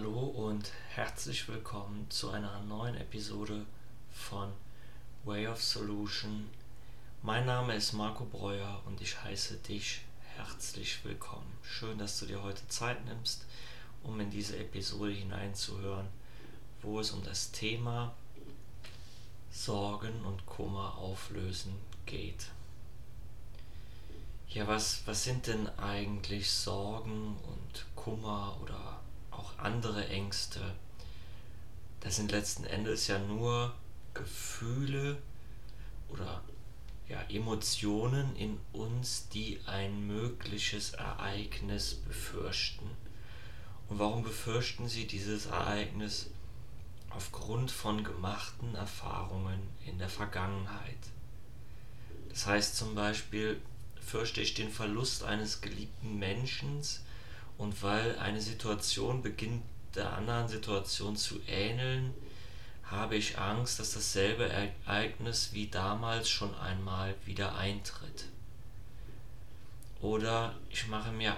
Hallo und herzlich willkommen zu einer neuen Episode von Way of Solution. Mein Name ist Marco Breuer und ich heiße dich herzlich willkommen. Schön, dass du dir heute Zeit nimmst, um in diese Episode hineinzuhören, wo es um das Thema Sorgen und Kummer auflösen geht. Ja, was, was sind denn eigentlich Sorgen und Kummer oder auch andere Ängste. Das sind letzten Endes ja nur Gefühle oder ja, Emotionen in uns, die ein mögliches Ereignis befürchten. Und warum befürchten sie dieses Ereignis? Aufgrund von gemachten Erfahrungen in der Vergangenheit. Das heißt zum Beispiel, fürchte ich den Verlust eines geliebten Menschen, und weil eine Situation beginnt der anderen Situation zu ähneln, habe ich Angst, dass dasselbe Ereignis wie damals schon einmal wieder eintritt. Oder ich mache mir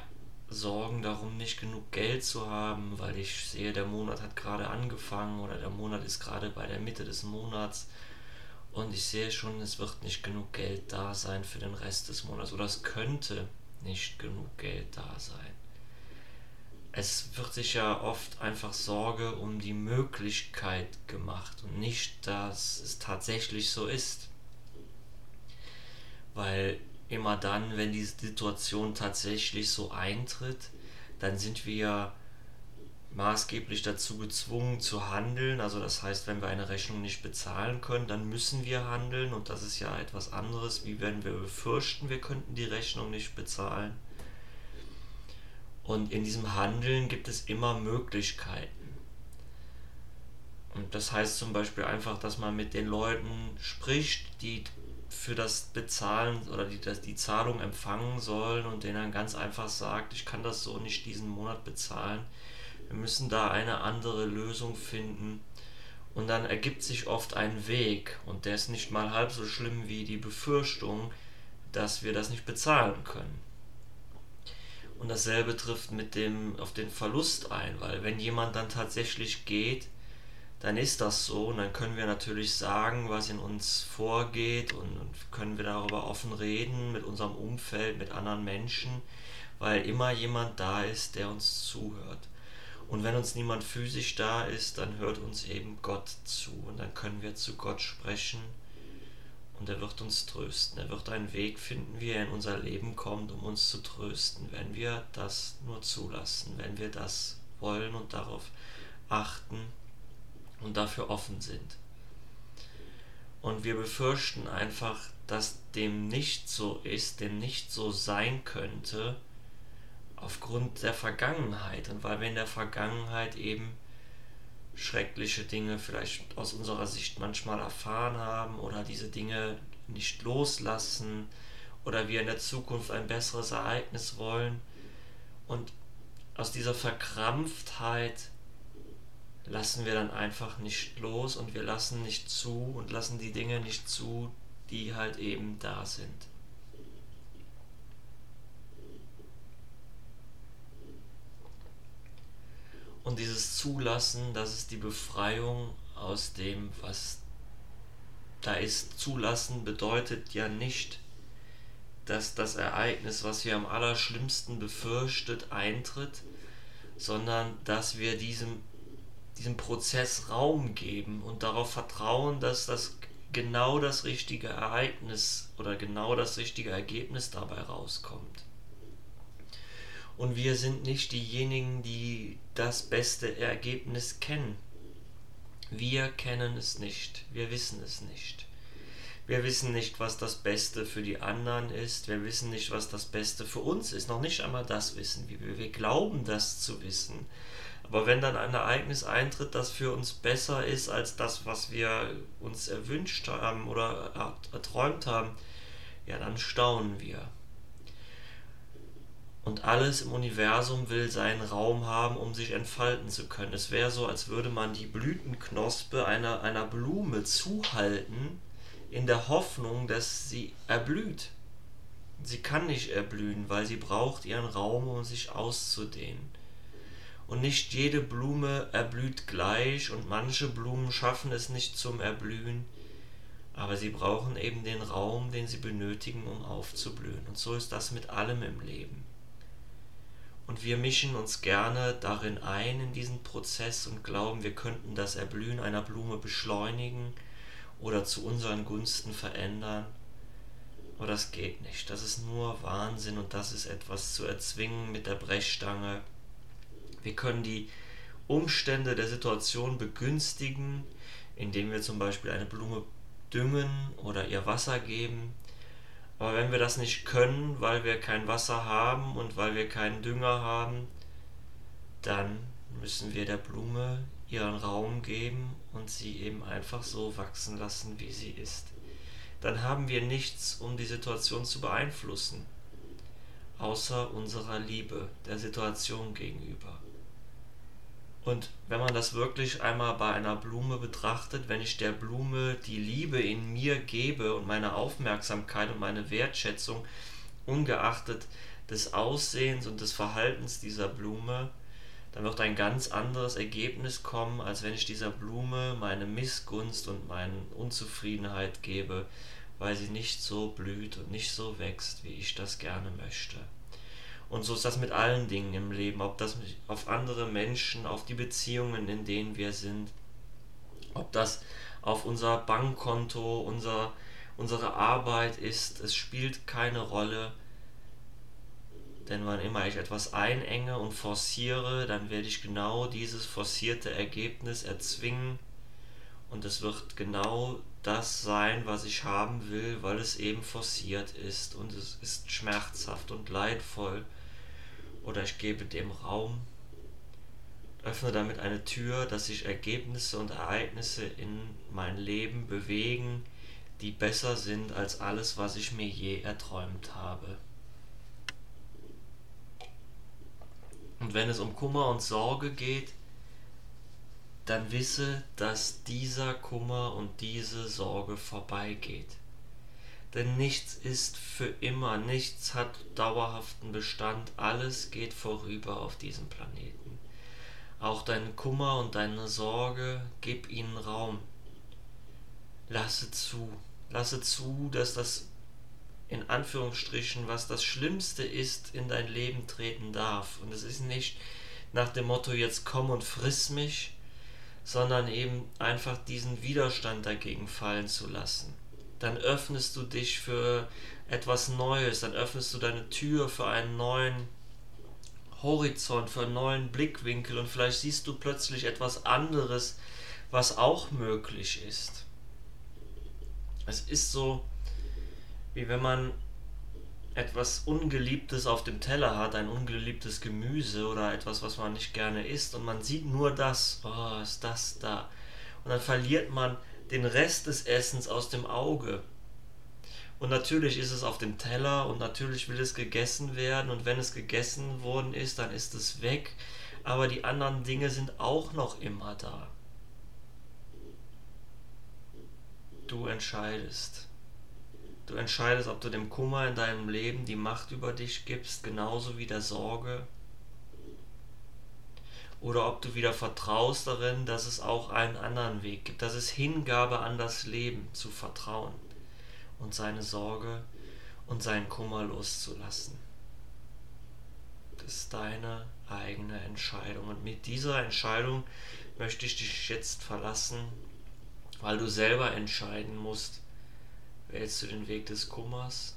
Sorgen darum, nicht genug Geld zu haben, weil ich sehe, der Monat hat gerade angefangen oder der Monat ist gerade bei der Mitte des Monats. Und ich sehe schon, es wird nicht genug Geld da sein für den Rest des Monats. Oder es könnte nicht genug Geld da sein es wird sich ja oft einfach Sorge um die Möglichkeit gemacht und nicht, dass es tatsächlich so ist. Weil immer dann, wenn die Situation tatsächlich so eintritt, dann sind wir maßgeblich dazu gezwungen zu handeln. Also das heißt, wenn wir eine Rechnung nicht bezahlen können, dann müssen wir handeln und das ist ja etwas anderes, wie wenn wir befürchten, wir könnten die Rechnung nicht bezahlen. Und in diesem Handeln gibt es immer Möglichkeiten. Und das heißt zum Beispiel einfach, dass man mit den Leuten spricht, die für das Bezahlen oder die das, die Zahlung empfangen sollen und denen dann ganz einfach sagt, ich kann das so nicht diesen Monat bezahlen. Wir müssen da eine andere Lösung finden. Und dann ergibt sich oft ein Weg und der ist nicht mal halb so schlimm wie die Befürchtung, dass wir das nicht bezahlen können. Und dasselbe trifft mit dem auf den Verlust ein, weil wenn jemand dann tatsächlich geht, dann ist das so und dann können wir natürlich sagen, was in uns vorgeht und, und können wir darüber offen reden mit unserem Umfeld, mit anderen Menschen, weil immer jemand da ist, der uns zuhört. Und wenn uns niemand physisch da ist, dann hört uns eben Gott zu und dann können wir zu Gott sprechen und er wird uns trösten. Er wird einen Weg finden, wie er in unser Leben kommt, um uns zu trösten, wenn wir das nur zulassen, wenn wir das wollen und darauf achten und dafür offen sind. Und wir befürchten einfach, dass dem nicht so ist, dem nicht so sein könnte, aufgrund der Vergangenheit. Und weil wir in der Vergangenheit eben schreckliche Dinge vielleicht aus unserer Sicht manchmal erfahren haben oder diese Dinge nicht loslassen oder wir in der Zukunft ein besseres Ereignis wollen. Und aus dieser Verkrampftheit lassen wir dann einfach nicht los und wir lassen nicht zu und lassen die Dinge nicht zu, die halt eben da sind. Und dieses Zulassen, das ist die Befreiung aus dem, was da ist. Zulassen bedeutet ja nicht, dass das Ereignis, was wir am allerschlimmsten befürchtet, eintritt, sondern dass wir diesem, diesem Prozess Raum geben und darauf vertrauen, dass das genau das richtige Ereignis oder genau das richtige Ergebnis dabei rauskommt. Und wir sind nicht diejenigen, die das beste Ergebnis kennen. Wir kennen es nicht, wir wissen es nicht. Wir wissen nicht, was das Beste für die anderen ist. Wir wissen nicht, was das Beste für uns ist. Noch nicht einmal das wissen wir. Wir glauben das zu wissen. Aber wenn dann ein Ereignis eintritt, das für uns besser ist als das, was wir uns erwünscht haben oder erträumt haben, ja, dann staunen wir. Und alles im Universum will seinen Raum haben, um sich entfalten zu können. Es wäre so, als würde man die Blütenknospe einer, einer Blume zuhalten, in der Hoffnung, dass sie erblüht. Sie kann nicht erblühen, weil sie braucht ihren Raum, um sich auszudehnen. Und nicht jede Blume erblüht gleich und manche Blumen schaffen es nicht zum Erblühen, aber sie brauchen eben den Raum, den sie benötigen, um aufzublühen. Und so ist das mit allem im Leben. Und wir mischen uns gerne darin ein in diesen Prozess und glauben, wir könnten das Erblühen einer Blume beschleunigen oder zu unseren Gunsten verändern. Aber das geht nicht. Das ist nur Wahnsinn und das ist etwas zu erzwingen mit der Brechstange. Wir können die Umstände der Situation begünstigen, indem wir zum Beispiel eine Blume düngen oder ihr Wasser geben. Aber wenn wir das nicht können, weil wir kein Wasser haben und weil wir keinen Dünger haben, dann müssen wir der Blume ihren Raum geben und sie eben einfach so wachsen lassen, wie sie ist. Dann haben wir nichts, um die Situation zu beeinflussen, außer unserer Liebe der Situation gegenüber. Und wenn man das wirklich einmal bei einer Blume betrachtet, wenn ich der Blume die Liebe in mir gebe und meine Aufmerksamkeit und meine Wertschätzung, ungeachtet des Aussehens und des Verhaltens dieser Blume, dann wird ein ganz anderes Ergebnis kommen, als wenn ich dieser Blume meine Missgunst und meine Unzufriedenheit gebe, weil sie nicht so blüht und nicht so wächst, wie ich das gerne möchte. Und so ist das mit allen Dingen im Leben, ob das auf andere Menschen, auf die Beziehungen, in denen wir sind, ob das auf unser Bankkonto, unser, unsere Arbeit ist, es spielt keine Rolle. Denn wann immer ich etwas einenge und forciere, dann werde ich genau dieses forcierte Ergebnis erzwingen. Und es wird genau das sein, was ich haben will, weil es eben forciert ist. Und es ist schmerzhaft und leidvoll oder ich gebe dem Raum, öffne damit eine Tür, dass sich Ergebnisse und Ereignisse in mein Leben bewegen, die besser sind als alles, was ich mir je erträumt habe. Und wenn es um Kummer und Sorge geht, dann wisse, dass dieser Kummer und diese Sorge vorbeigeht. Denn nichts ist für immer, nichts hat dauerhaften Bestand, alles geht vorüber auf diesem Planeten. Auch dein Kummer und deine Sorge, gib ihnen Raum. Lasse zu, lasse zu, dass das in Anführungsstrichen, was das Schlimmste ist, in dein Leben treten darf. Und es ist nicht nach dem Motto, jetzt komm und friss mich, sondern eben einfach diesen Widerstand dagegen fallen zu lassen dann öffnest du dich für etwas Neues, dann öffnest du deine Tür für einen neuen Horizont, für einen neuen Blickwinkel und vielleicht siehst du plötzlich etwas anderes, was auch möglich ist. Es ist so, wie wenn man etwas Ungeliebtes auf dem Teller hat, ein ungeliebtes Gemüse oder etwas, was man nicht gerne isst und man sieht nur das, oh, ist das da. Und dann verliert man den Rest des Essens aus dem Auge. Und natürlich ist es auf dem Teller und natürlich will es gegessen werden und wenn es gegessen worden ist, dann ist es weg. Aber die anderen Dinge sind auch noch immer da. Du entscheidest. Du entscheidest, ob du dem Kummer in deinem Leben die Macht über dich gibst, genauso wie der Sorge oder ob du wieder vertraust darin, dass es auch einen anderen Weg gibt, dass es Hingabe an das Leben zu vertrauen und seine Sorge und seinen Kummer loszulassen. Das ist deine eigene Entscheidung. Und mit dieser Entscheidung möchte ich dich jetzt verlassen, weil du selber entscheiden musst, wählst du den Weg des Kummers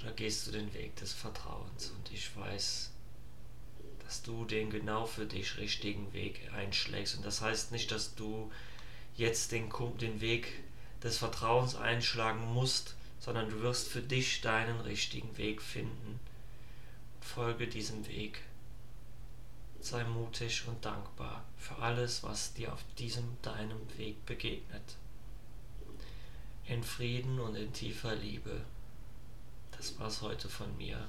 oder gehst du den Weg des Vertrauens. Und du den genau für dich richtigen Weg einschlägst. Und das heißt nicht, dass du jetzt den, den Weg des Vertrauens einschlagen musst, sondern du wirst für dich deinen richtigen Weg finden. Folge diesem Weg. Sei mutig und dankbar für alles, was dir auf diesem deinem Weg begegnet. In Frieden und in tiefer Liebe. Das war's heute von mir.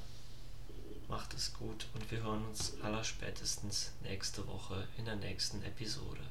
Macht es gut und wir hören uns allerspätestens nächste Woche in der nächsten Episode.